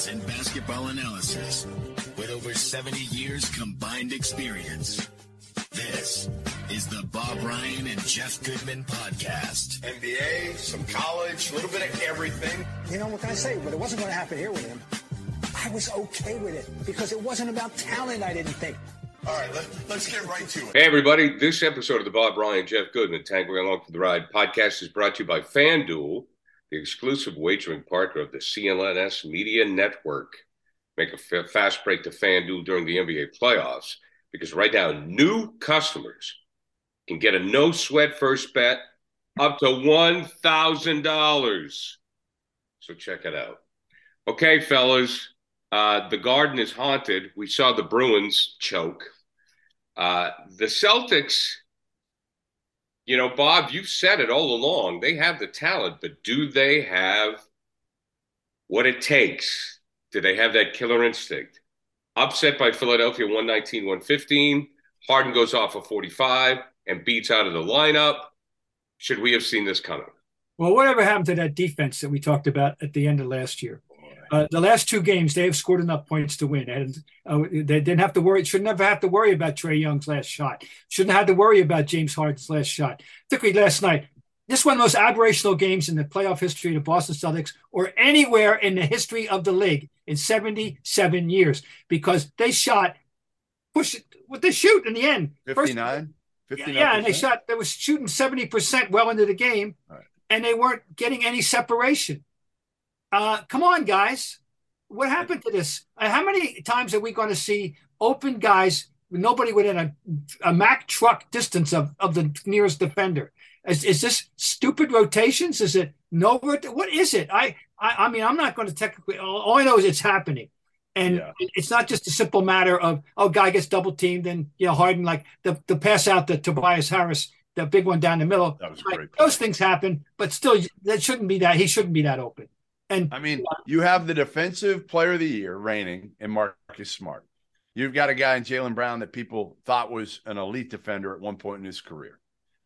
news and basketball analysis with over 70 years combined experience. This is the Bob Ryan and Jeff Goodman podcast. NBA, some college, a little bit of everything. You know, what can I say? But it wasn't going to happen here with him. I was okay with it because it wasn't about talent, I didn't think. All right, let, us get right to it. Hey, everybody. This episode of the Bob Ryan, Jeff Goodman, Tangling Along for the Ride podcast is brought to you by FanDuel, the exclusive wagering partner of the CLNS Media Network. Make a fast break to FanDuel during the NBA playoffs because right now, new customers can get a no sweat first bet up to $1,000. So check it out. Okay, fellas, uh, the garden is haunted. We saw the Bruins choke. Uh, the Celtics, you know, Bob, you've said it all along. They have the talent, but do they have what it takes? Do they have that killer instinct? Upset by Philadelphia 119 115. Harden goes off of 45 and beats out of the lineup. Should we have seen this coming? Well, whatever happened to that defense that we talked about at the end of last year? Uh, the last two games, they have scored enough points to win, and uh, they didn't have to worry. Should never have to worry about Trae Young's last shot. Shouldn't have to worry about James Harden's last shot. Particularly last night. This is one of the most aberrational games in the playoff history of the Boston Celtics, or anywhere in the history of the league in 77 years, because they shot push what they shoot in the end. 59. 59 yeah, and they shot. They were shooting 70 percent well into the game, right. and they weren't getting any separation. Uh, come on, guys. What happened to this? Uh, how many times are we going to see open guys, nobody within a, a Mack truck distance of, of the nearest defender? Is, is this stupid rotations? Is it no? What is it? I, I, I mean, I'm not going to technically. All, all I know is it's happening, and yeah. it's not just a simple matter of oh, guy gets double teamed and you know Harden like the the pass out to Tobias Harris, the big one down the middle. That was great. Those things happen, but still, that shouldn't be that. He shouldn't be that open. And I mean, you have the defensive player of the year reigning in Marcus Smart. You've got a guy in Jaylen Brown that people thought was an elite defender at one point in his career.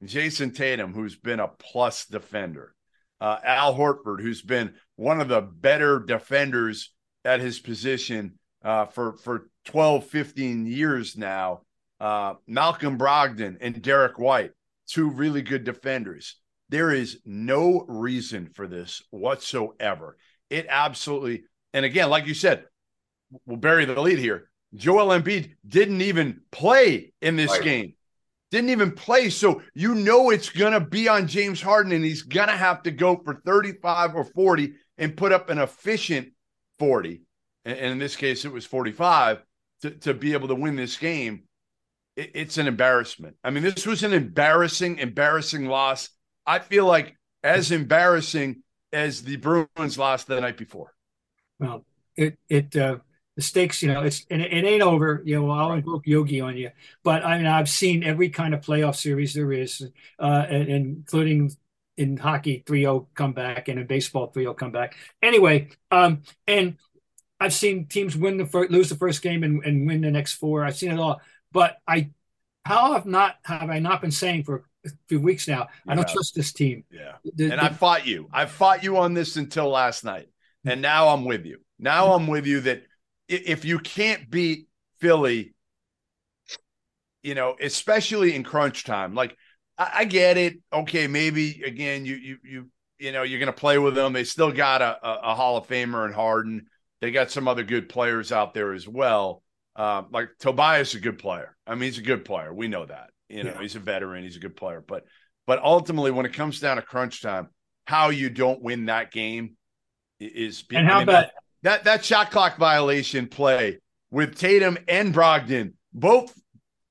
Jayson Tatum, who's been a plus defender. Uh, Al Horford, who's been one of the better defenders at his position uh, for, for 12, 15 years now. Uh, Malcolm Brogdon and Derrick White, two really good defenders. There is no reason for this whatsoever. It absolutely, and again, like you said, we'll bury the lead here. Joel Embiid didn't even play in this right. game. Didn't even play. So you know it's going to be on James Harden, and he's going to have to go for 35 or 40 and put up an efficient 40. And in this case, it was 45 to, to be able to win this game. It, it's an embarrassment. I mean, this was an embarrassing, embarrassing loss I feel like as embarrassing as the Bruins lost the night before. Well, it it uh, the stakes, you know, it's and it, it ain't over. You know, I'll invoke Yogi on you, but I mean, I've seen every kind of playoff series there is, uh, and, including in hockey 3-0 comeback and in baseball 3-0 comeback. Anyway, um, and I've seen teams win the first, lose the first game and, and win the next four. I've seen it all, but I how have not have I not been saying for few weeks now. Yeah. I don't trust this team. Yeah. The, and the, I fought you. I fought you on this until last night. And now I'm with you. Now I'm with you that if you can't beat Philly, you know, especially in crunch time, like I, I get it. Okay, maybe again, you you you you know, you're gonna play with them. They still got a, a, a Hall of Famer in Harden. They got some other good players out there as well. Uh, like Tobias is a good player. I mean, he's a good player. We know that. You know, yeah. he's a veteran, he's a good player. But but ultimately, when it comes down to crunch time, how you don't win that game is and how about that that shot clock violation play with Tatum and Brogdon both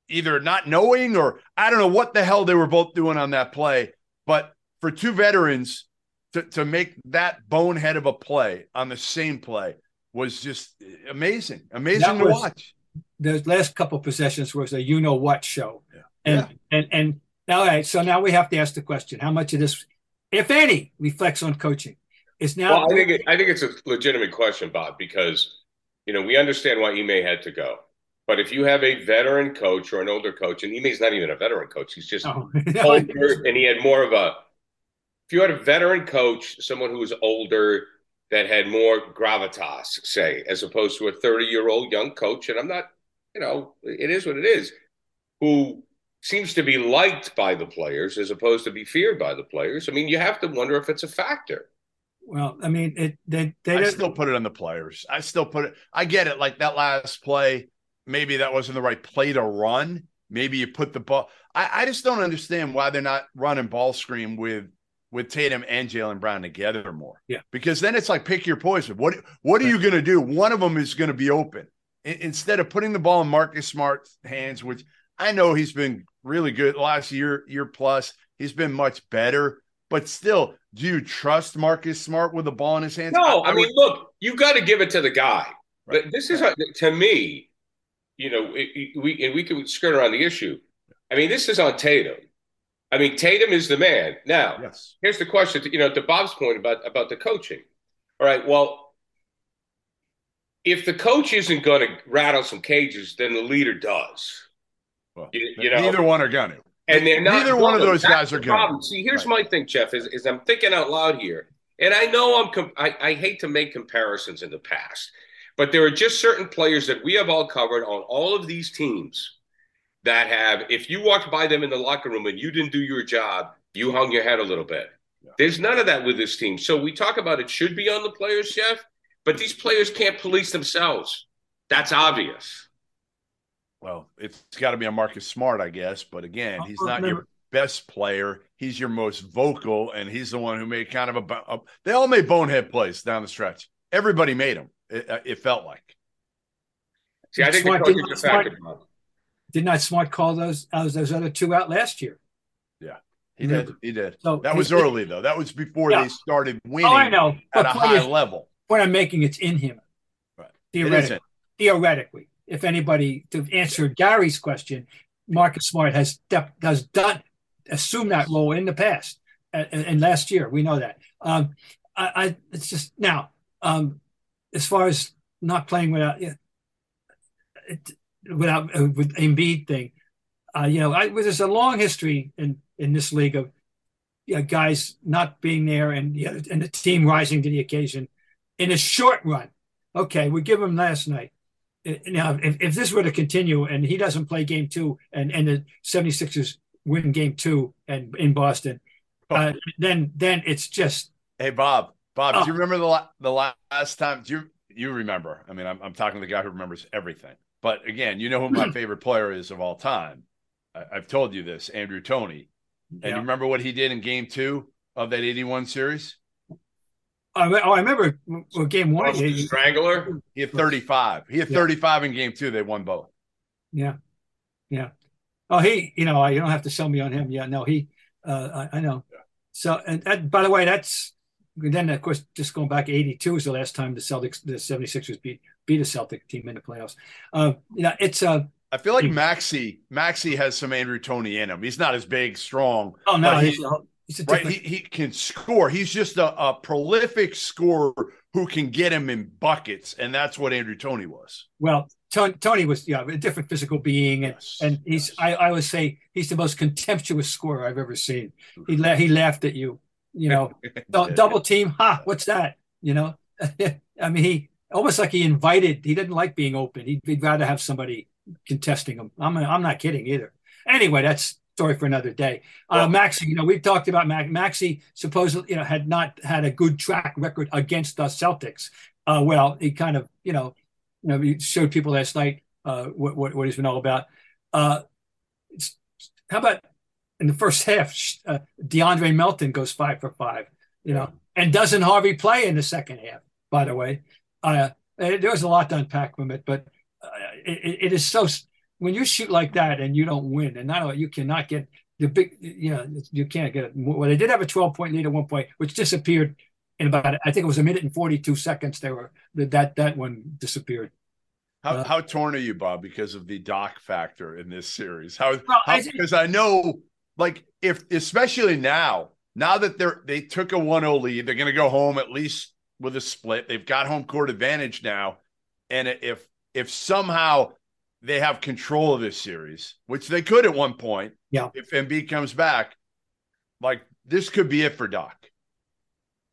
either not knowing or I don't know what the hell they were both doing on that play, but for two veterans to, to make that bonehead of a play on the same play was just amazing, amazing to watch. The last couple possessions was a you know what show. Yeah. And yeah. and and all right, so now we have to ask the question: How much of this, if any, reflects on coaching? Is now? Well, I think it, I think it's a legitimate question, Bob, because you know we understand why Ime had to go, but if you have a veteran coach or an older coach, and Ime's not even a veteran coach, he's just oh. older, and he had more of a. If you had a veteran coach, someone who was older, that had more gravitas, say, as opposed to a 30 year old young coach. And I'm not, you know, it is what it is, who seems to be liked by the players as opposed to be feared by the players. I mean, you have to wonder if it's a factor. Well, I mean, it they they I don't- still put it on the players. I still put it. I get it. Like that last play, maybe that wasn't the right play to run. Maybe you put the ball. I, I just don't understand why they're not running ball screen with with Tatum and Jaylen Brown together more. Yeah. because then it's like pick your poison. What what are you going to do? One of them is going to be open I- instead of putting the ball in Marcus Smart's hands, which I know he's been really good last year, year plus. He's been much better, but still, do you trust Marcus Smart with the ball in his hands? No, I, would- mean, look, you've got to give it to the guy. Right. But this is to me, you know, it- we and we can skirt around the issue. I mean, this is on Tatum. I mean, Tatum is the man. Now, yes. here's the question. To, You know, to Bob's point about about the coaching. All right. Well, if the coach isn't going to rattle some cages, then the leader does. Well, You- you know- neither one are going to. And they're not. Neither one of those That's guys are the gonna. See, here's Right. my thing, Jeff. Is, is I'm thinking out loud here, and I know I'm. Com- I, I hate to make comparisons in the past, but there are just certain players that we have all covered on all of these teams that have. If you walked by them in the locker room and you didn't do your job, you hung your head a little bit. Yeah. There's none of that with this team. So we talk about it should be on the players, Jeff, but these players can't police themselves. That's obvious. Well, it's got to be on Marcus Smart, I guess. But again, he's Uh, not remember- your best player. He's your most vocal, and he's the one who made kind of a. a they all made bonehead plays down the stretch. Everybody made them. It, uh, it felt like. See, I think the Smart coach did- is a factor. Bob. did not I, Smart call those those, those other two out last year. Yeah. He Yeah. did. He did. So That was it- early though. That was before Yeah. they started winning Oh, I know. at But a high is- level. point I'm making, it's in him. Right. It Theoretically, isn't. theoretically, if anybody to answer Gary's question, Marcus Smart has step, has done assumed that role in the past and, and last year. We know that. Um, I, I it's just now um, as far as not playing without yeah, it, without uh, with Embiid thing. Uh, you know, I, there's a long history in in this league of yeah, guys not being there and yeah, and the team rising to the occasion in a short run. Okay, we give him last night. Now, if, if this were to continue and he doesn't play game two and, and the 76ers win game two and in Boston, uh, then then it's just Hey Bob, Bob, Oh. do you remember the la- the last time? Do you you remember? I mean, I'm I'm talking to the guy who remembers everything. But again, you know who my favorite player is of all time. I, I've told you this, Andrew Toney. And yeah. you remember what he did in Game Two of that '81 series? I, oh, I remember well, game one. Boston Yeah, Strangler. He had 35. He had Yeah. 35 in Game Two. They won both. yeah, yeah. Oh, he, you know, I- you don't have to sell me on him. Yeah, no, he, uh, I, I know. So, and that, by the way, that's then of course just going back. '82 is the last time the Celtics, the 76ers beat beat a Celtic team in the playoffs. Uh, you know, it's uh, I feel like Hmm. Maxey Maxey has some Andrew Toney in him. He's not as big, strong. oh no, he's, he's a Right, he, he can score. He's just a, a prolific scorer who can get him in buckets, and that's what Andrew Toney was. well, Toney, Toney was yeah a different physical being, and Yes, and he's yes. I, I would say he's the most contemptuous scorer I've ever seen. He la- he laughed at you, you know, double team. Ha, what's that? You know, I mean, he almost like he invited. He didn't like being open. He'd, he'd rather have somebody contesting him. I'm I'm not kidding either. Anyway, that's story for another day. Uh, Maxey, you know, we've talked about Max. Maxey supposedly, you know, had not had a good track record against the Celtics. Uh, well, he kind of, you know, you know, he showed people last night uh, what, what what he's been all about. Uh, it's, how about in the first half, uh, De'Anthony Melton goes five for five, you know, and doesn't Harvey play in the second half? By the way, uh, there was a lot to unpack from it, but uh, it, it is so when you shoot like that and you don't win, and not only you cannot get the big, you know, you can't get it. Well, they did have a 12 point lead at one point, which disappeared in about I think it was a minute and 42 seconds. They were that that one disappeared. How, Uh, how torn are you, Bob, because of the doc factor in this series? How Well, I- because I, know, like, if especially now, now that they're they took a 1-0 lead, they're going to go home at least with a split. They've got home court advantage now, and if if somehow they have control of this series, which they could at one point, Yeah. if Embiid comes back, like this could be it for Doc.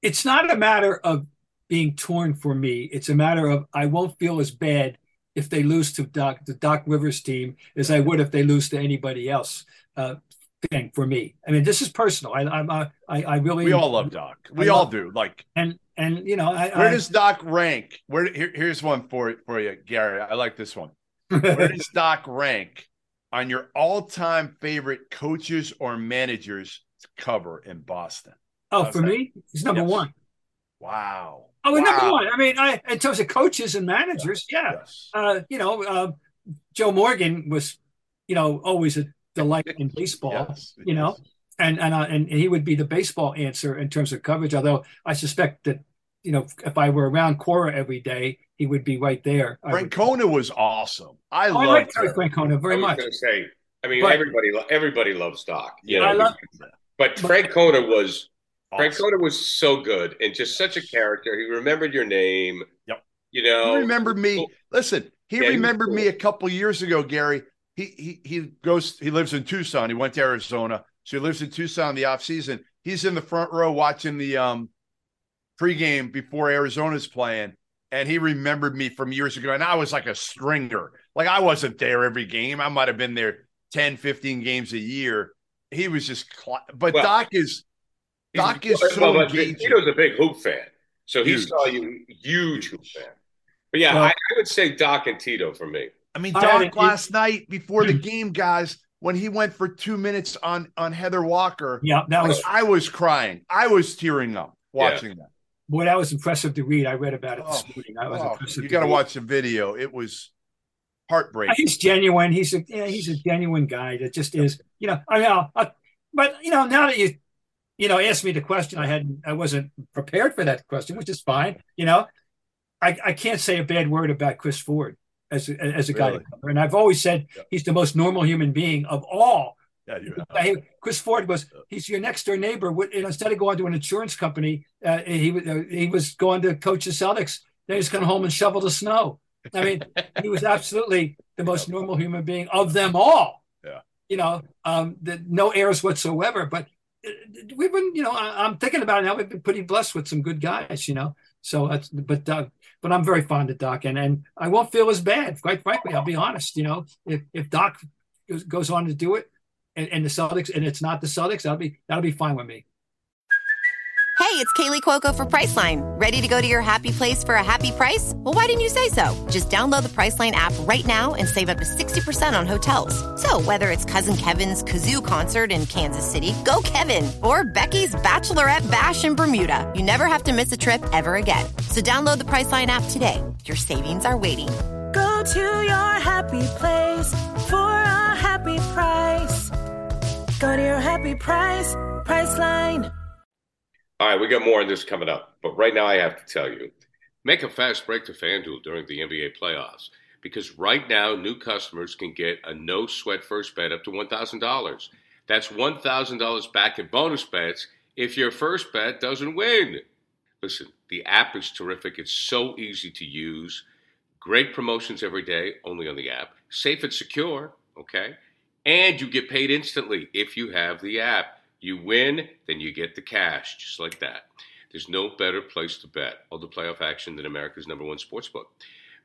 it's not a matter of being torn for me. It's a matter of I won't feel as bad if they lose to Doc, the Doc Rivers team as I would if they lose to anybody else. Uh, thing for me. I mean, this is personal. I, I'm, uh, I, I really. We all love Doc. We all do. Like, and and you know, I, where I, does Doc rank? Where here, here's one for for you, Gary. I like this one. Where does Doc rank on your all-time favorite coaches or managers to cover in Boston? Oh, How's for that? me, he's number yes. one. Wow. Oh, wow. number one. I mean, I in terms of coaches and managers, yes. yeah. Yes. Uh, you know, uh, Joe Morgan was, you know, always a delight in baseball. You know, and and uh, and he would be the baseball answer in terms of coverage. Although I suspect that you know, if I were around Cora every day, he would be right there. Francona was awesome. I oh, love Francona very I much. Say, I mean, but, everybody everybody loves Doc. You know, I love, but Francona was awesome. Francona was so good and just such a character. He remembered your name. Yep. You know, he remembered me. Listen, he yeah, remembered he me a couple years ago, Gary. He he he goes. He lives in Tucson. He went to Arizona, so he lives in Tucson the off season. He's in the front row watching the um pregame before Arizona's playing, and he remembered me from years ago. And I was like a stringer. Like I wasn't there every game. I might have been there 10, 15 games a year. He was just, cl- but well, Doc is, Doc is so well, engaging. Tito's a big hoop fan. So he huge. saw you, huge hoop fan. But yeah, well, I, I, would say Doc and Tito for me. I mean, Doc last night before the game, guys, when he went for two minutes on on Heather Walker. Yeah, that was. I was crying. I was tearing up watching yeah. that. Boy, that was impressive to read. I read about it this oh, morning. I was oh, impressive. You got to watch the video. It was heartbreaking. He's genuine. He's a yeah, he's a genuine guy that just is. You know, I mean, I, but you know, now that you you know asked me the question, I hadn't, I wasn't prepared for that question, which is fine. You know, I I can't say a bad word about Chris Ford as a, as a really? guy and I've always said yeah. he's the most normal human being of all yeah, Chris Ford was he's your next door neighbor. Instead of going to an insurance company, uh, he uh, he was going to coach the Celtics. Then he's come home and shovel the snow. I mean, he was absolutely the most normal human being of them all. Yeah, you know, um, the, no airs whatsoever. But uh, we've been, you know, I, am thinking about it now. We've been pretty blessed with some good guys, you know. So that's, but uh, but I'm very fond of Doc, and and I won't feel as bad. Quite frankly, I'll be honest. You know, if if Doc goes on to do it, and, and the Celtics, and it's not the Celtics, that'll be that'll be fine with me. Hey, it's Kaley Cuoco for Priceline. Ready to go to your happy place for a happy price? Well, why didn't you say so? Just download the Priceline app right now and save up to sixty percent on hotels. So whether it's Cousin Kevin's kazoo concert in Kansas City, go Kevin, or Becky's bachelorette bash in Bermuda, you never have to miss a trip ever again. So download the Priceline app today. Your savings are waiting. Go to your happy place for a happy price. Go to your happy price, Priceline. All right, we got more on this coming up, but right now I have to tell you make a fast break to FanDuel during the NBA playoffs because right now new customers can get a no sweat first bet up to $1,000. That's $1,000 back in bonus bets if your first bet doesn't win. Listen, the app is terrific. It's so easy to use. Great promotions every day, only on the app. Safe and secure, okay? And you get paid instantly if you have the app. You win, then you get the cash, just like that. There's no better place to bet all the playoff action than America's number one sportsbook.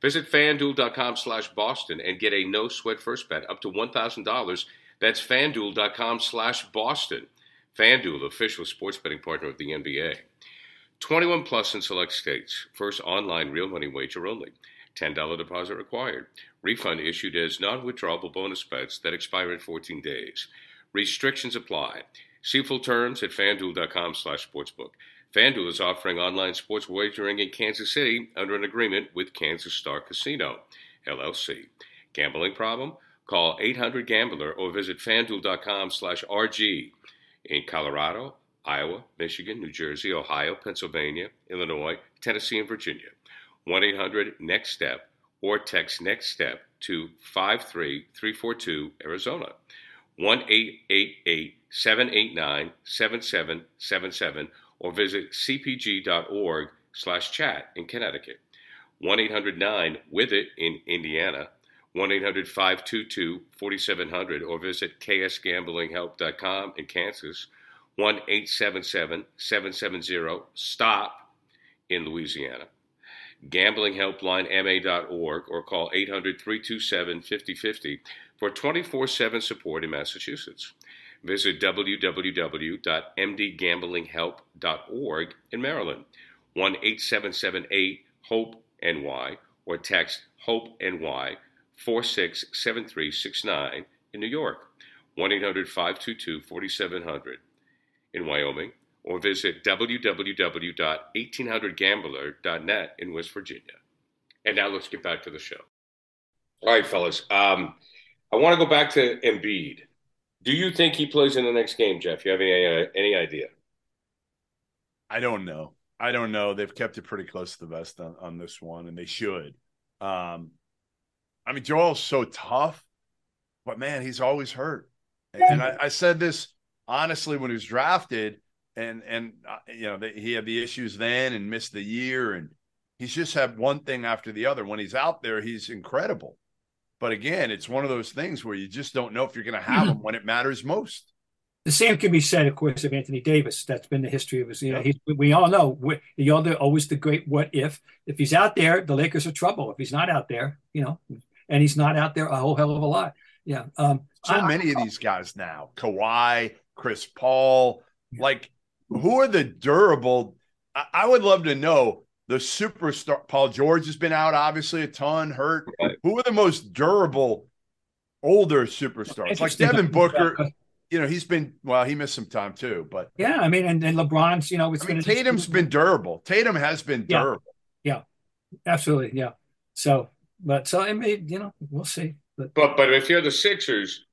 Visit fanduel.com slash Boston and get a no sweat first bet up to $1,000. That's fanduel.com slash Boston. FanDuel, official sports betting partner of the NBA. 21 plus in select states. First online real money wager only. $10 deposit required. Refund issued as non withdrawable bonus bets that expire in 14 days. Restrictions apply. See full terms at fanduel.com slash sportsbook. FanDuel is offering online sports wagering in Kansas City under an agreement with Kansas Star Casino, LLC. Gambling problem? Call 800-GAMBLER or visit fanduel.com slash RG. In Colorado, Iowa, Michigan, New Jersey, Ohio, Pennsylvania, Illinois, Tennessee, and Virginia. 1 800 NEXT STEP or text NEXT STEP to 53342 Arizona. 1 888 789 7777 or visit cpg.org slash chat in Connecticut. 1 800 9 with it in Indiana. 1 800 522 4700 or visit ksgamblinghelp.com in Kansas. 1 877 770 STOP in Louisiana. GamblingHelplineMA.org or call 800 327 5050 for 24 7 support in Massachusetts. Visit www.mdgamblinghelp.org in Maryland, 1 877 HOPE NY, or text HOPE NY 467369 in New York, 1 800 522 4700 in Wyoming, or visit www.1800gambler.net in West Virginia. And now let's get back to the show. All right, fellas. Um, I want to go back to Embiid. Do you think he plays in the next game, Jeff? You have any uh, any idea? I don't know. I don't know. They've kept it pretty close to the vest on, on this one, and they should. Um, I mean, Joel's so tough, but man, he's always hurt. And I, I said this honestly when he was drafted, and and uh, you know he had the issues then and missed the year, and he's just had one thing after the other. When he's out there, he's incredible. But again, it's one of those things where you just don't know if you're going to have him when it matters most. The same can be said, of course, of Anthony Davis. That's been the history of his. You know, he's, we all know. You know, always the great what if. If he's out there, the Lakers are trouble. If he's not out there, you know, and he's not out there a whole hell of a lot. Yeah. Um, so I, many of these guys now: Kawhi, Chris Paul. Like, who are the durable? I, I would love to know the superstar Paul George has been out obviously a ton hurt. Right. Who are the most durable older superstars? Like Devin Booker, you know, he's been well, he missed some time too, but yeah, I mean, and, and LeBron's, you know, it's I mean, Tatum's been durable. Tatum has been durable. Yeah. yeah, absolutely, yeah. So, but so I mean, you know, we'll see. But but, but if you're the Sixers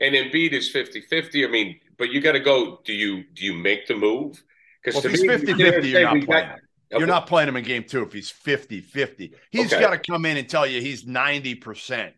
and Embiid is 50-50, I mean, but you got to go. Do you do you make the move? Because well, to me, 50 50, you're not playing. Got, You're not playing him in game two if he's 50 50. He's okay. got to come in and tell you he's 90%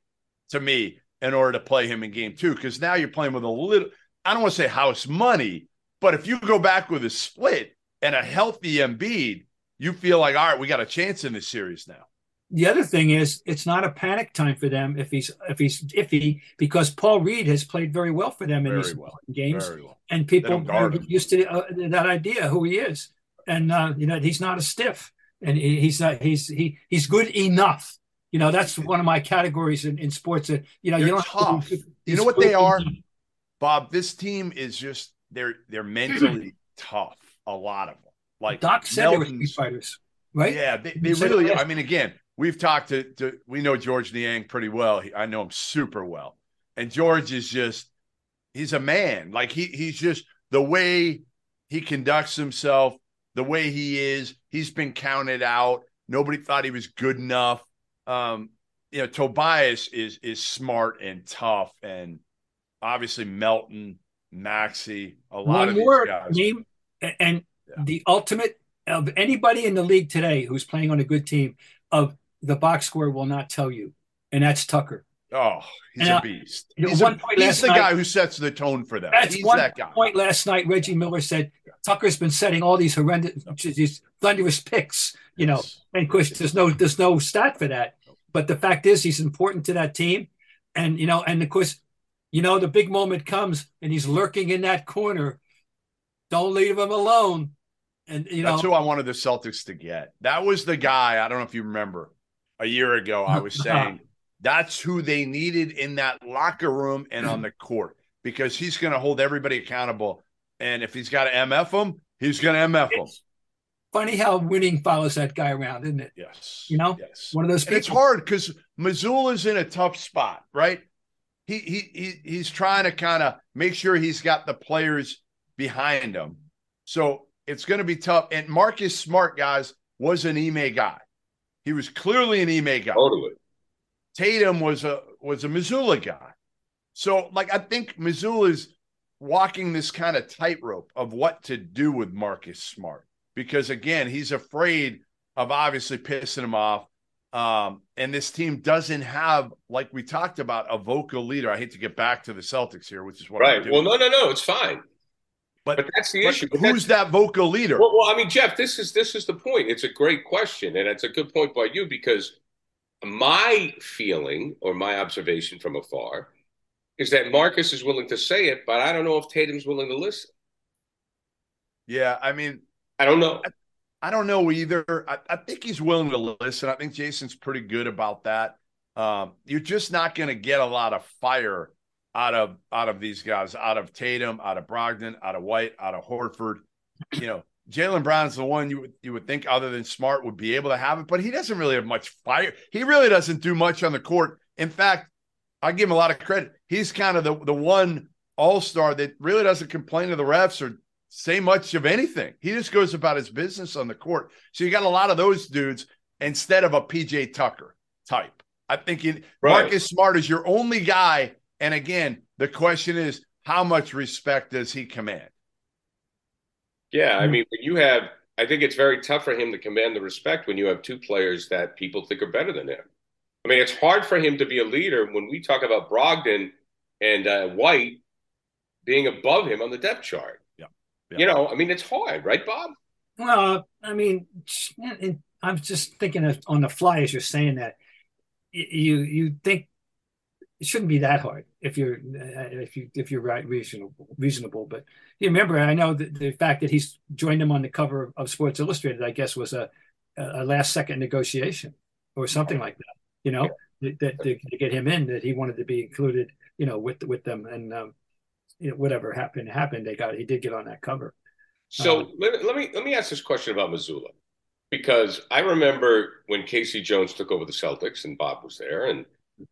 to me in order to play him in game two. Because now you're playing with a little, I don't want to say house money, but if you go back with a split and a healthy Embiid, you feel like, all right, we got a chance in this series now. The other thing is, it's not a panic time for them if he's if he's iffy because Paul Reed has played very well for them in very these well. games, well. and people are used to uh, that idea who he is and uh, you know he's not a stiff, and he, he's not he's he he's good enough. You know that's one of my categories in, in sports. That you know they're you tough. you know what they are, Bob. This team is just they're they're mentally tough. A lot of them. Like Doc said, they were fighters, right? Yeah, they, they really. I mean, again, we've talked to, to we know Georges Niang pretty well. He, I know him super well, and George is just he's a man. Like he he's just the way he conducts himself the way he is. He's been counted out. Nobody thought he was good enough. Um, you know, Tobias is is smart and tough, and obviously Melton, Maxey, a lot One of more guys. name and yeah. the ultimate of anybody in the league today who's playing on a good team of the box score will not tell you, and that's Tucker. Oh, he's and, a beast. He's, a, he's the night, guy who sets the tone for them. That's he's one that guy. point last night. Reggie Miller said Tucker's been setting all these horrendous, these thunderous picks. You know, and of course, there's no there's no stat for that. But the fact is, he's important to that team, and you know, and of course, you know, the big moment comes, and he's lurking in that corner. Don't leave him alone. And you know, that's who I wanted the Celtics to get. That was the guy. I don't know if you remember a year ago. I was uh-huh. saying that's who they needed in that locker room and on the court because he's going to hold everybody accountable. And if he's got to MF them, he's going to MF them. Funny how winning follows that guy around, isn't it? Yes. You know, yes. one of those. It's hard because Mazzulla's in a tough spot, right? He he, he he's trying to kind of make sure he's got the players behind him. So it's going to be tough. And Marcus Smart, guys, was an Ime guy. He was clearly an Ime guy. Totally. Tatum was a was a Mazzulla guy. So like I think Mazzulla's walking this kind of tightrope of what to do with Marcus Smart because again, he's afraid of obviously pissing him off. Um, and this team doesn't have, like we talked about, a vocal leader. I hate to get back to the Celtics here, which is what right. Well, no, no, no, it's fine. But, but that's the but issue. who's that vocal leader? Well, well, I mean, Jeff, this is this is the point. It's a great question, and it's a good point by you because my feeling or my observation from afar is that Marcus is willing to say it, but I don't know if Tatum's willing to listen. Yeah, I mean, I don't know. I don't know either. I, I, think he's willing to listen. I think Jayson's pretty good about that. Um, you're just not going to get a lot of fire out of out of these guys, out of Tatum, out of Brogdon, out of White, out of Horford. You know, Jaylen Brown's the one you would you would think other than Smart would be able to have it, but he doesn't really have much fire. He really doesn't do much on the court. In fact, I give him a lot of credit. He's kind of the the one all star that really doesn't complain to the refs or say much of anything. He just goes about his business on the court. So you got a lot of those dudes instead of a PJ Tucker type. I think in, right. Marcus Smart is your only guy. And again, the question is, how much respect does he command? Yeah, I mean, when you have, I think it's very tough for him to command the respect when you have two players that people think are better than him. I mean, it's hard for him to be a leader when we talk about Brogdon and uh, White being above him on the depth chart. Yeah. yeah. You know, I mean, it's hard, right, Bob? Well, I mean, I'm just thinking on the fly as you're saying that. You you think it shouldn't be that hard if you're if you if you're right reasonable reasonable. But you remember, I know that the fact that he's joined him on the cover of Sports Illustrated, I guess, was a a last second negotiation or something like that. You know, that, that to, to, get him in, that he wanted to be included. You know, with with them, and um, you know, whatever happened happened. They got he did get on that cover. So um, let, let me let me ask this question about Mazzulla because I remember when K.C. Jones took over the Celtics and Bob was there, and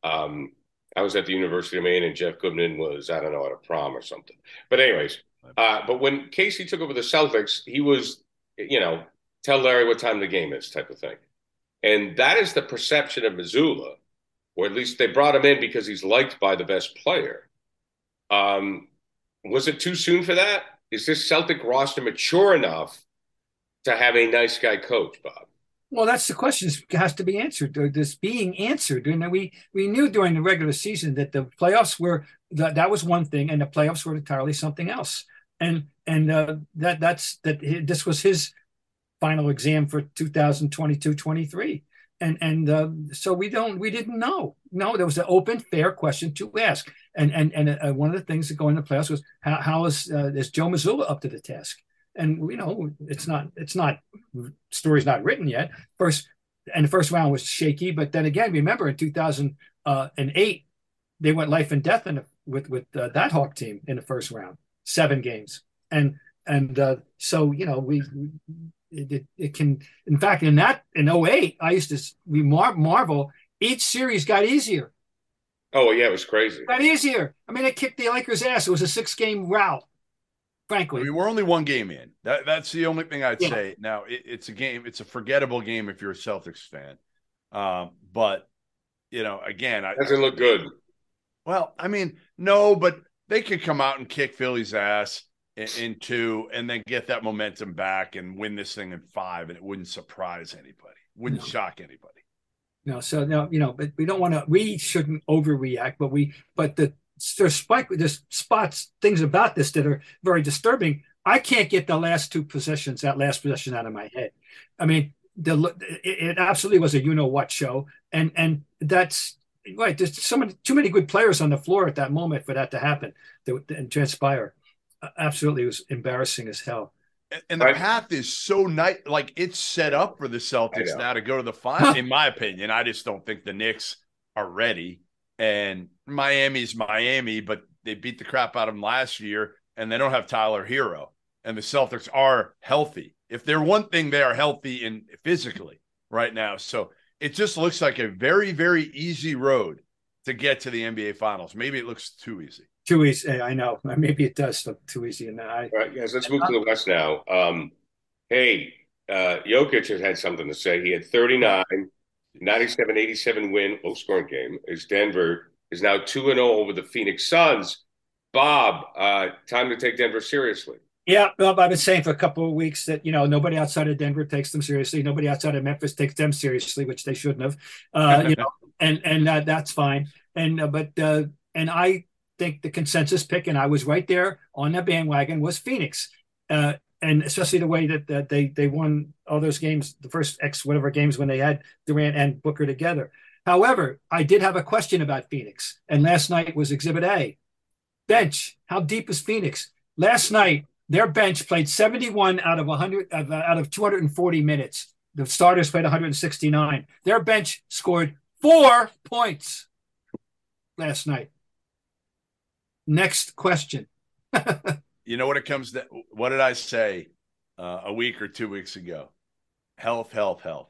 um, I was at the University of Maine and Jeff Goodman was I don't know at a prom or something. But anyways, uh, but when K.C. took over the Celtics, he was you know tell Larry what time the game is type of thing, and that is the perception of Mazzulla, or at least they brought him in because he's liked by the best player. Um, was it too soon for that? Is this Celtic roster mature enough to have a nice guy coach, Bob? Well, that's the question has to be answered. This being answered, and we we knew during the regular season that the playoffs were that that was one thing, and the playoffs were entirely something else. And and uh, that that's that this was his final exam for 2022-23 and and uh, so we don't we didn't know. No there was an open fair question to ask. And and and uh, one of the things that go into playoffs was how, how is uh, is Joe Mazzulla up to the task and you know it's not it's not story's not written yet. First and the first round was shaky but then again remember in 2008 uh, they went life and death in, with with uh, that Hawk team in the first round seven games. And and uh, so you know we it, it, it, can in fact in that in 08 i used to we mar- marvel each series got easier. Oh yeah it was crazy. Got easier. I mean it kicked the lakers ass. It was a six game route frankly. I mean, we're only one game in. That, that's the only thing i'd yeah. say. Now it, it's a game it's a forgettable game if you're a celtics fan. Um, but you know again I, doesn't look good. Well i mean no but they could come out and kick philly's ass in, two and then get that momentum back and win this thing in five and it wouldn't surprise anybody. Wouldn't no. shock anybody. No so no you know but we don't want to we shouldn't overreact but we but the there's spike there's spots things about this that are very disturbing i can't get the last two possessions that last possession out of my head i mean the it, it absolutely was a you know what show and and that's right there's so many too many good players on the floor at that moment for that to happen and transpire absolutely it was embarrassing as hell. And the right. path is so nice, like it's set up for the Celtics now to go to the final. in my opinion, I just don't think the Knicks are ready. And Miami's Miami, but they beat the crap out of them last year, and they don't have Tyler Herro. And the Celtics are healthy. If they're one thing, they are healthy and physically right now. So it just looks like a very, very easy road to get to the NBA Finals. Maybe it looks too easy too easy. I know. Maybe it does look too easy. And I, All right, guys, let's move to the West now. Um, hey, uh, Jokic has had something to say. He had 39, 97 87 win, low scoring game. Is Denver is now 2 0 over the Phoenix Suns. Bob, uh, time to take Denver seriously. Yeah, well, I've been saying for a couple of weeks that you know nobody outside of Denver takes them seriously. Nobody outside of Memphis takes them seriously, which they shouldn't have. Uh, you know, and and uh, that's fine. And uh, but uh, and I think the consensus pick, and I was right there on that bandwagon, was Phoenix. Uh, and especially the way that, that they they won all those games, the first X whatever games when they had Durant and Booker together. However, I did have a question about Phoenix, and last night was Exhibit A. Bench, how deep is Phoenix? Last night, Their bench played 71 out of 100 out of 240 minutes. The starters played 169. Their bench scored four points last night. Next question. You know what it comes to? What did I say uh, a week or two weeks ago? Health, health, health.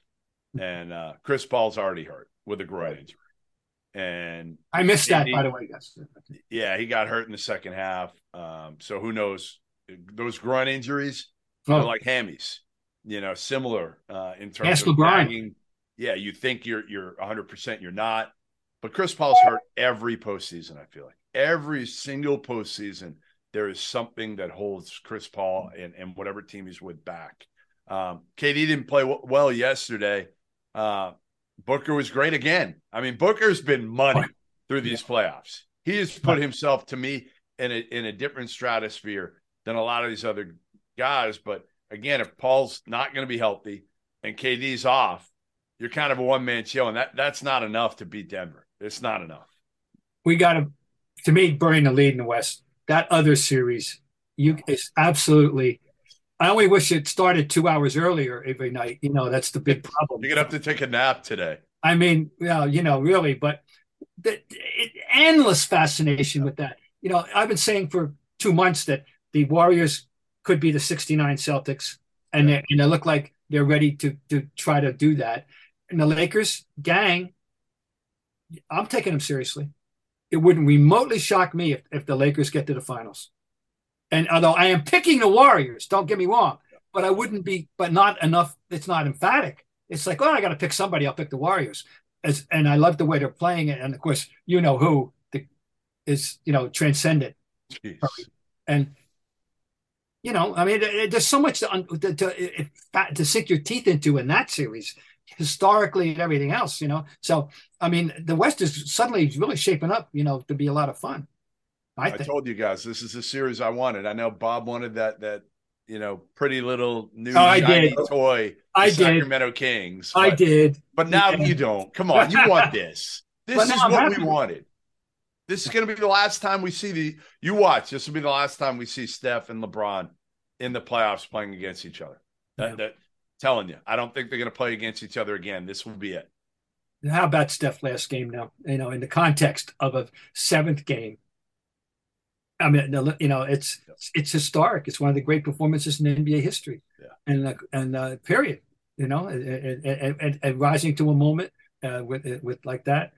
And uh, Chris Paul's already hurt with a groin injury. And I missed that, he- by the way, guys. yeah, he got hurt in the second half. Um, so who knows? Those groin injuries Oh. are like hammies, you know, similar uh, in terms Ask of LeBron. Yeah, you think you're you're 100, percent you're not. But Chris Paul's hurt every postseason. I feel like every single postseason there is something that holds Chris Paul and and whatever team he's with back. Um, KD didn't play w- well yesterday. Uh, Booker was great again. I mean, Booker's been money through these playoffs. He has put himself to me in a in a different stratosphere than a lot of these other guys. But again, if Paul's not going to be healthy and KD's off, you're kind of a one man show, and that that's not enough to beat Denver. It's not enough. we got to, to me, burying the lead in the West. That other series, you is absolutely. I only wish it started two hours earlier every night. You know, that's the big problem. You're gonna have to take a nap today. I mean, well, you know, really, but the, it, endless fascination with that. You know, I've been saying for two months that the Warriors could be the 69 Celtics, and they, and they look like they're ready to to try to do that. And the Lakers gang, I'm taking them seriously. It wouldn't remotely shock me if, if the Lakers get to the finals. And although I am picking the Warriors, don't get me wrong, but I wouldn't be, but not enough. It's not emphatic. It's like, oh, I got to pick somebody. I'll pick the Warriors. As, and I love the way they're playing it. And of course, you know who the, is, you know, transcendent. Jeez. And, you know, I mean, there's so much to, to, to, to sink your teeth into in that series, historically and everything else, you know. So, I mean, the West is suddenly really shaping up, you know, to be a lot of fun. I I told you guys this is the series I wanted. I know Bob wanted that that you know pretty little new Oh, I did. toy. the I did. Sacramento Kings. I did. But now Yeah. you don't. Come on, you want this. This is I'm what happy. we wanted. This is going to be the last time we see the. You watch. This will be the last time we see Steph and LeBron in the playoffs playing against each other. That, that telling you, I don't think they're going to play against each other again. This will be it. How about Steph last game now? You know, in the context of a seventh game. I mean, you know, it's it's historic. It's one of the great performances in NBA history. Yeah. And uh, and uh, period. You know, and, and, and, and rising to a moment uh, with with like that.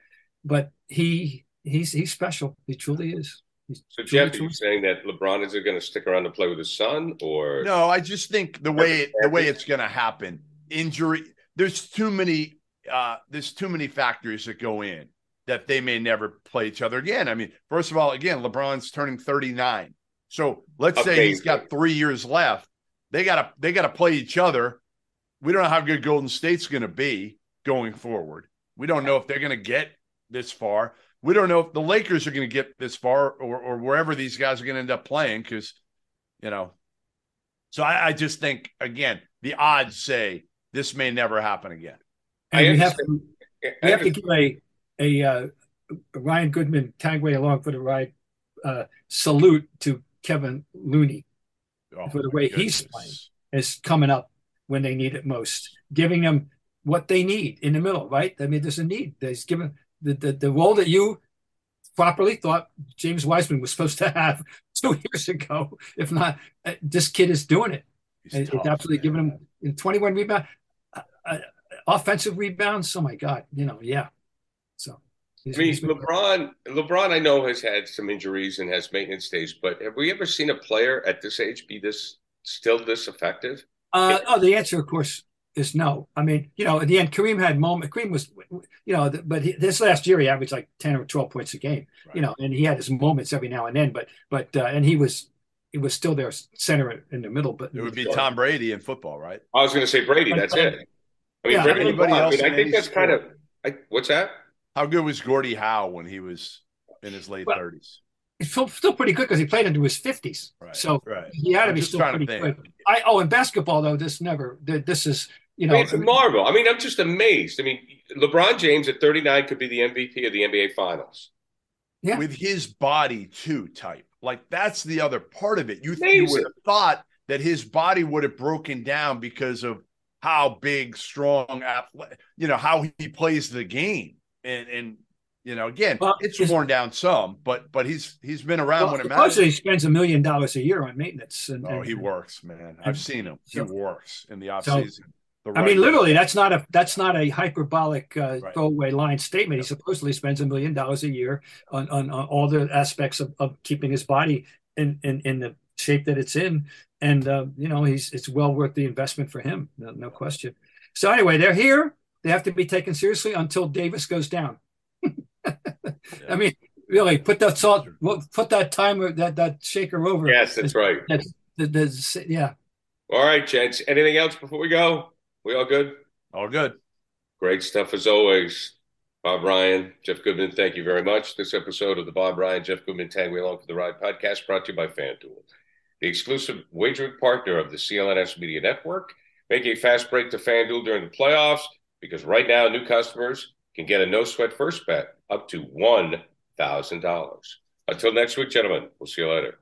But he he's he's special. He truly is. He's So, truly, Jeff, are you saying that LeBron is going to stick around to play with his son, or No, I just think the way the way it's going to happen, injury. There's too many. Uh, there's too many factors that go in that they may never play each other again. I mean, first of all, again, LeBron's turning 39, so let's say he's got three years left. They gotta they gotta play each other. We don't know how good Golden State's going to be going forward. We don't know if they're going to get this far. We don't know if the Lakers are going to get this far or or wherever these guys are going to end up playing because you know so I, I just think again, the odds say this may never happen again. And I we have to understand. we have to give a a uh, Ryan Goodman tagway along for the ride uh, salute to Kevin Looney Oh, For the way he's playing. is coming up when they need it most, giving them what they need in the middle, right? I mean, there's a need. There's given the, the, the role that you properly thought James Wiseman was supposed to have two years ago. If not, uh, this kid is doing it. He's It's tough, absolutely man. giving him 21 rebound, uh, uh, offensive rebounds. Oh my God, you know, yeah. So, I mean, LeBron. LeBron, I know has had some injuries and has maintenance days, but have we ever seen a player at this age be this still this effective? Uh, oh, the answer, of course, is no. I mean, you know, at the end, Kareem had moment. Kareem was, you know, but he, this last year he averaged like ten or twelve points a game. Right. You know, and he had his moments every now and then. But but uh, and he was it was still there, center in the middle. But It would be Tom Brady in football, right? I was going to say Brady. That's it. I mean, Yeah, Brady anybody LeBron, I else mean, I think any that's kind of. sport. I, what's that? How good was Gordie Howe when he was in his late Well, thirties? he's still, still pretty good because he played into his fifties. Right. So right. he had to I'm be still pretty good. I oh, in basketball though, this never. This is you I know. mean, it's a marvel. I mean, I'm just amazed. I mean, LeBron James at 39 could be the MVP of the NBA Finals. Yeah. With his body too type. Like that's the other part of it. You, you would have thought that his body would have broken down because of how big, strong, athle- you know, how he plays the game. And and you know, again, Well, it's worn down some, but but he's he's been around Well, when it supposedly matters. he spends a million dollars a year on maintenance. And, Oh, and- he works, man. I've seen him. He works in the off so- season. The I right mean, literally, that's not a that's not a hyperbolic uh, Right. throwaway line statement. He supposedly spends a million dollars a year on, on, on all the aspects of, of keeping his body in, in in the shape that it's in, and uh, you know he's it's well worth the investment for him, no, no question. So anyway, they're here. They have to be taken seriously until Davis goes down. I mean, really, put that salt, well, put that timer, that that shaker over. Yes, that's right. That's, that- that's, yeah. All right, gents. Anything else before we go? We all good? all good. Great stuff as always. Bob Ryan, Jeff Goodman, thank you very much. This episode of the Bob Ryan, Jeff Goodman Tag Me Along for the Ride podcast brought to you by FanDuel, the exclusive wagering partner of the CLNS Media Network. Make a fast break to FanDuel during the playoffs because right now new customers can get a no sweat first bet up to $1,000. Until next week, gentlemen, we'll see you later.